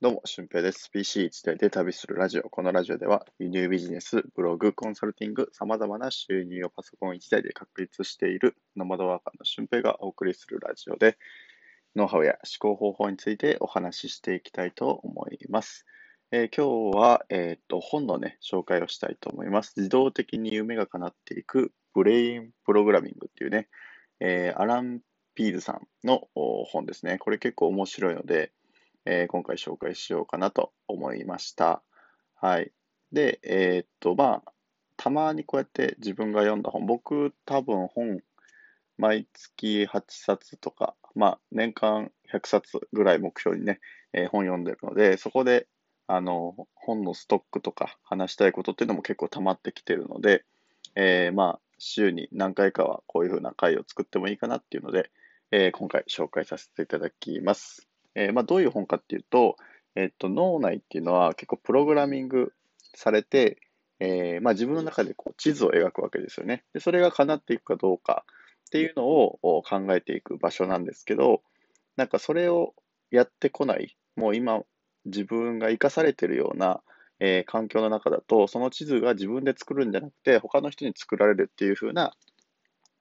どうも、俊平です。PC 一台で旅するラジオ。このラジオでは、輸入ビジネス、ブログ、コンサルティング、様々な収入をパソコン一台で確立しているノマドワーカーの俊平がお送りするラジオで、ノウハウや思考方法についてお話ししていきたいと思います。えー、今日は、えー、っと本のね、紹介をしたいと思います。自動的に夢が叶っていくブレインプログラミングっていうね、えー、アラン・ピーズさんの本ですね。これ結構面白いので、えー、今回紹介しようかなと思いました。はい。で、えー、っと、まあ、たまにこうやって自分が読んだ本、僕多分本、毎月8冊とか、まあ、年間100冊ぐらい目標にね、えー、本読んでるので、そこで、あの、本のストックとか話したいことっていうのも結構溜まってきてるので、えー、まあ、週に何回かはこういうふうな回を作ってもいいかなっていうので、えー、今回紹介させていただきます。えー、まあ、どういう本かっていうと、えっと、脳内っていうのは結構プログラミングされて、えー、まあ、自分の中でこう地図を描くわけですよね。で、それが叶っていくかどうかっていうのを考えていく場所なんですけど、なんかそれをやってこない、もう今自分が生かされてるような、えー、環境の中だと、その地図が自分で作るんじゃなくて、他の人に作られるっていう風な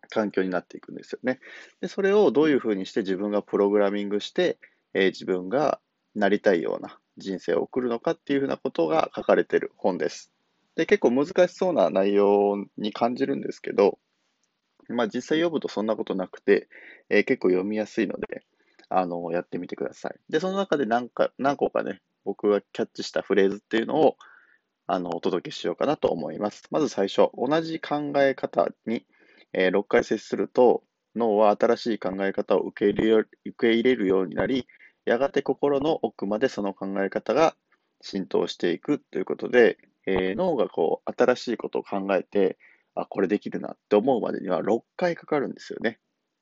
環境になっていくんですよね。で、それをどういう風にして自分がプログラミングして、えー、自分がなりたいような人生を送るのかっていうふうなことが書かれてる本です。で、結構難しそうな内容に感じるんですけど、まあ実際読むとそんなことなくて、えー、結構読みやすいので、あの、やってみてください。で、その中で何か、何個かね、僕がキャッチしたフレーズっていうのを、あの、お届けしようかなと思います。まず最初、同じ考え方に、えー、6回接すると、脳は新しい考え方を受け入れ受け入れるようになり、やがて心の奥までその考え方が浸透していくということで、えー、脳がこう新しいことを考えて、あ、これできるなって思うまでには6回かかるんですよね。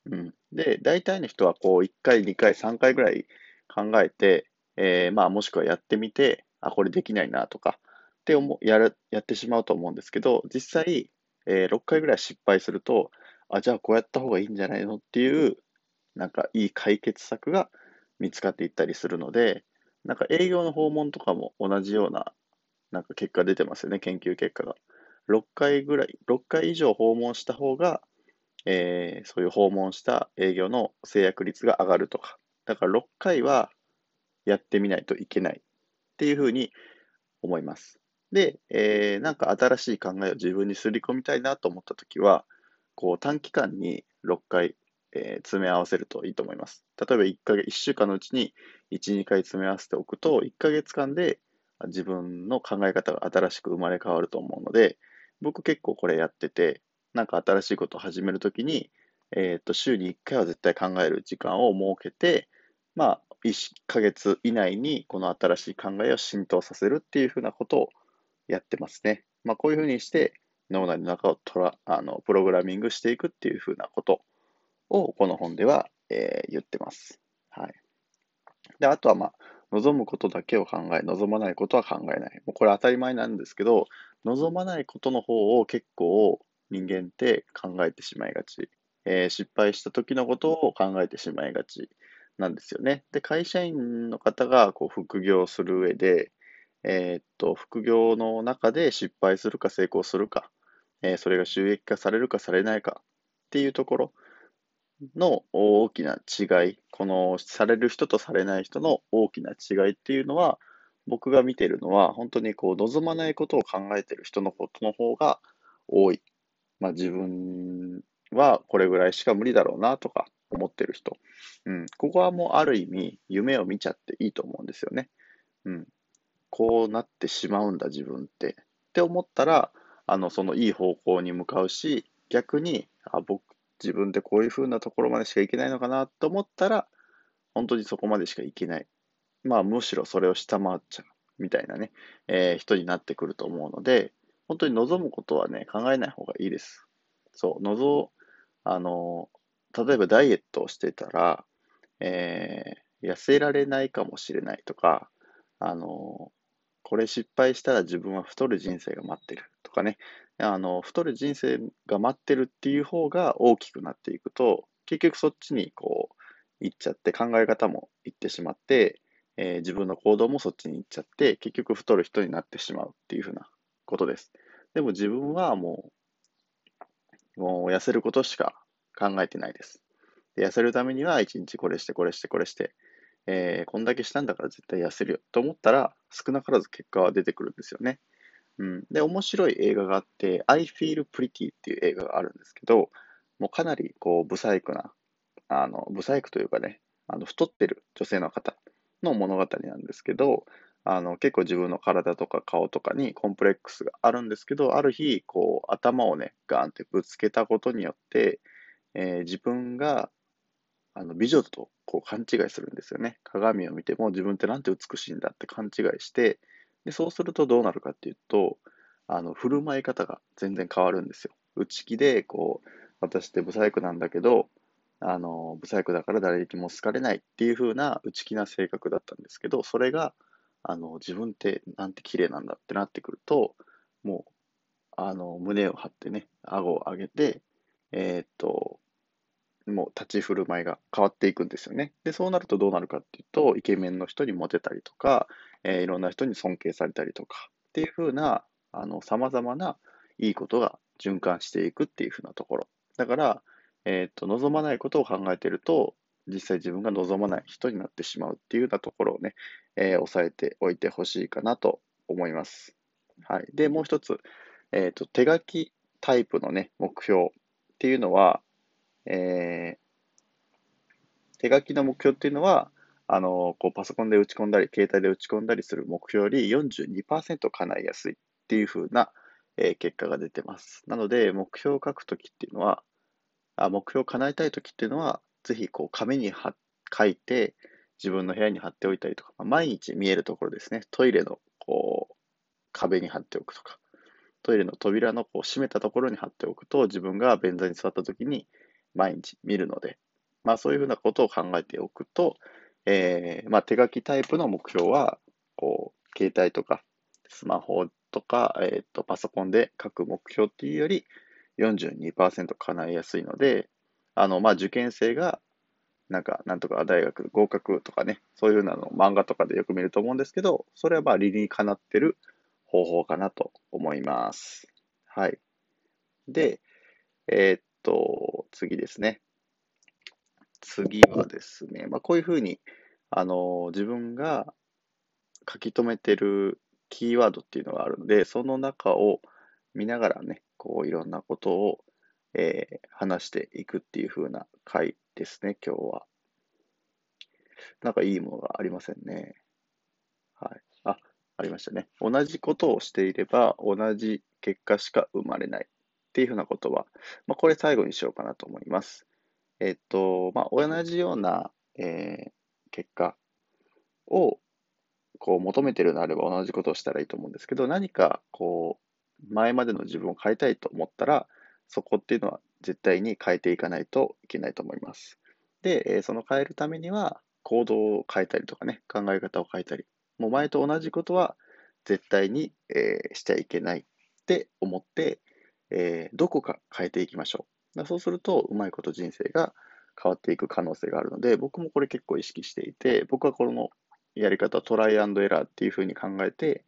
うん、で、大体の人はこう1回、2回、3回ぐらい考えて、えー、まあもしくはやってみて、あ、これできないなとかって思やるやってしまうと思うんですけど、実際、えー、6回ぐらい失敗すると、あ、じゃあこうやった方がいいんじゃないのっていう、なんかいい解決策が見つかっていったりするので、なんか営業の訪問とかも同じような、なんか結果出てますよね、研究結果が。6回ぐらい、6回以上訪問した方が、えー、そういう訪問した営業の制約率が上がるとか。だから6回はやってみないといけないっていうふうに思います。で、えー、なんか新しい考えを自分にすり込みたいなと思ったときは、こう短期間に6回、えー、詰め合わせるといいと思います。例えば1ヶ月、1週間のうちに1、2回詰め合わせておくと、1ヶ月間で自分の考え方が新しく生まれ変わると思うので、僕結構これやってて、なんか新しいことを始めるときに、えっ、と、週に1回は絶対考える時間を設けて、まあ、1ヶ月以内にこの新しい考えを浸透させるっていうふうなことをやってますね。まあ、こういうふうにして、脳内の中をトラあのプログラミングしていくっていうふうなことをこの本では、えー、言ってます。はい。で、あとはまあ、望むことだけを考え、望まないことは考えない。もうこれ当たり前なんですけど、望まないことの方を結構人間って考えてしまいがち。えー、失敗した時のことを考えてしまいがちなんですよね。で、会社員の方がこう副業する上で、えー、っと、副業の中で失敗するか成功するかえそれが収益化されるかされないかっていうところの大きな違い、このされる人とされない人の大きな違いっていうのは、僕が見てるのは、本当にこう望まないことを考えてる人のことの方が多い。まあ自分はこれぐらいしか無理だろうなとか思ってる人。うん。ここはもうある意味夢を見ちゃっていいと思うんですよね。うん。こうなってしまうんだ自分って。って思ったら、あの、そのいい方向に向かうし、逆に、あ、僕、自分でこういう風なところまでしか行けないのかなと思ったら、本当にそこまでしか行けない。まあ、むしろそれを下回っちゃうみたいなね、えー、人になってくると思うので、本当に望むことはね、考えない方がいいです。そう、望、あの、例えばダイエットをしてたら、えー、痩せられないかもしれないとか、あの、これ失敗したら自分は太る人生が待ってるとかね、あの、太る人生が待ってるっていう方が大きくなっていくと、結局そっちにこう、行っちゃって考え方も行ってしまって、えー自分の行動もそっちに行っちゃって、結局太る人になってしまうっていうふうなことです。でも自分はもう、もう痩せることしか考えてないです。で痩せるためには一日これしてこれしてこれして、えーこんだけしたんだから絶対痩せるよと思ったら少なからず結果は出てくるんですよね。うん。で、面白い映画があって、I Feel Pretty っていう映画があるんですけど、もうかなりこう、ブサイクな、あの、ブサイクというかね、あの太ってる女性の方の物語なんですけど、あの結構自分の体とか顔とかにコンプレックスがあるんですけど、ある日、こう頭をね、ガーンってぶつけたことによって、えー、自分があの美女とこう勘違いするんですよね。鏡を見ても自分ってなんて美しいんだって勘違いして、でそうするとどうなるかっていうと、あの振る舞い方が全然変わるんですよ。内気で、こう、私ってブサイクなんだけど、あの、ブサイクだから誰にも好かれないっていう風な内気な性格だったんですけど、それが、あの、自分ってなんて綺麗なんだってなってくると、もう、あの、胸を張ってね、顎を上げて、えー、っと、もう立ち振る舞いが変わっていくんですよね。で、そうなるとどうなるかっていうと、イケメンの人にモテたりとか、えー、いろんな人に尊敬されたりとかっていう風な、あの、様々ないいことが循環していくっていう風なところ。だから、えっ、ー、と、望まないことを考えてると、実際自分が望まない人になってしまうっていうようなところをね、えー、押さえておいてほしいかなと思います。はい。で、もう一つ、えっ、ー、と、手書きタイプのね、目標っていうのは、えー、手書きの目標っていうのは、あの、こうパソコンで打ち込んだり、携帯で打ち込んだりする目標より42%叶いやすいっていう風な、えー、結果が出てます。なので、目標を書くときっていうのは、あ目標を叶えたいときっていうのは、ぜひこう紙に書いて、自分の部屋に貼っておいたりとか、まあ、毎日見えるところですね。トイレのこう壁に貼っておくとか、トイレの扉のこう閉めたところに貼っておくと、自分が便座に座ったときに毎日見るので、まあそういうふうなことを考えておくと、えー、まあ手書きタイプの目標は、こう、携帯とかスマホとか、えっ、ー、と、パソコンで書く目標っていうより42%叶いやすいので、あの、まあ受験生がなんか、なんとか大学合格とかね、そういうの漫画とかでよく見ると思うんですけど、それはまあ理にかなってる方法かなと思います。はい。で、えー、っと、次ですね。次はですね、まあ、こういうふうに、あの、自分が書き留めてるキーワードっていうのがあるので、その中を見ながらね、こういろんなことを、えー、話していくっていう風な回ですね、今日は。なんかいいものがありませんね。はい。あ、ありましたね。同じことをしていれば同じ結果しか生まれないっていうふうな言葉。まあ、これ最後にしようかなと思います。えっと、まあ、同じような、えー、結果をこう求めてるのであれば同じことをしたらいいと思うんですけど、何かこう、前までの自分を変えたいと思ったら、そこっていうのは絶対に変えていかないといけないと思います。で、えその変えるためには、行動を変えたりとかね、考え方を変えたり、もう前と同じことは絶対に、えー、しちゃいけないって思って、えー、どこか変えていきましょう。だそうすると、うまいこと人生が変わっていく可能性があるので、僕もこれ結構意識していて、僕はこのやり方トライアンドエラーっていうふうに考えて、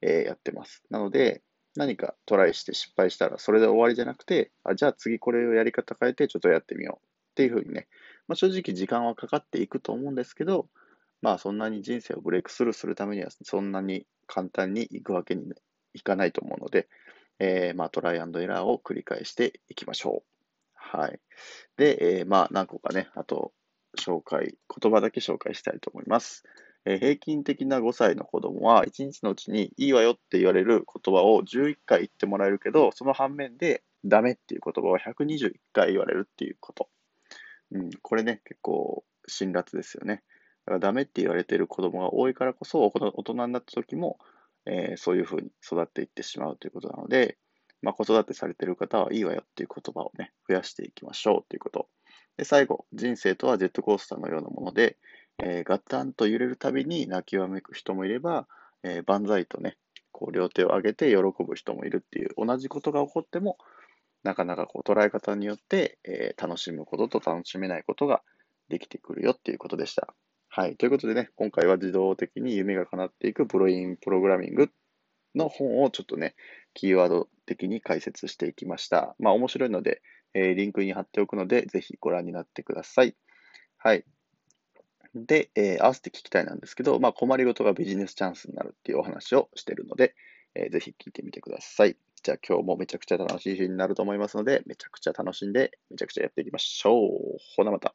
えー、やってます。なので、何かトライして失敗したらそれで終わりじゃなくて、あじゃあ次これをやり方変えてちょっとやってみようっていうふうにね、まあ、正直時間はかかっていくと思うんですけど、まあそんなに人生をブレイクスルーするためにはそんなに簡単にいくわけにいかないと思うので、えー、まあトライアンドエラーを繰り返していきましょう。はい。で、えー、まあ何個かね、あと紹介、言葉だけ紹介したいと思います。えー、平均的な5歳の子供は1日のうちにいいわよって言われる言葉を11回言ってもらえるけど、その反面でダメっていう言葉を121回言われるっていうこと。うん、これね、結構辛辣ですよね。だからダメって言われている子供が多いからこそ、大人になった時も、えー、そういうふうに育っていってしまうということなので、まあ、子育てされてる方はいいわよっていう言葉をね、増やしていきましょうということ。で、最後、人生とはジェットコースターのようなもので、えー、ガタンと揺れるたびに泣きわめく人もいれば、えー、万歳とね、こう両手を上げて喜ぶ人もいるっていう、同じことが起こっても、なかなかこう捉え方によって、えー、楽しむことと楽しめないことができてくるよっていうことでした。はい。ということでね、今回は自動的に夢が叶っていくブロインプログラミングの本をちょっとね、キーワード的に解説していきました。まあ面白いので、えー、リンクに貼っておくので、ぜひご覧になってください。はい。で、えー、合わせて聞きたいなんですけど、まあ困りごとがビジネスチャンスになるっていうお話をしてるので、えー、ぜひ聞いてみてください。じゃあ今日もめちゃくちゃ楽しい日になると思いますので、めちゃくちゃ楽しんで、めちゃくちゃやっていきましょう。ほなまた。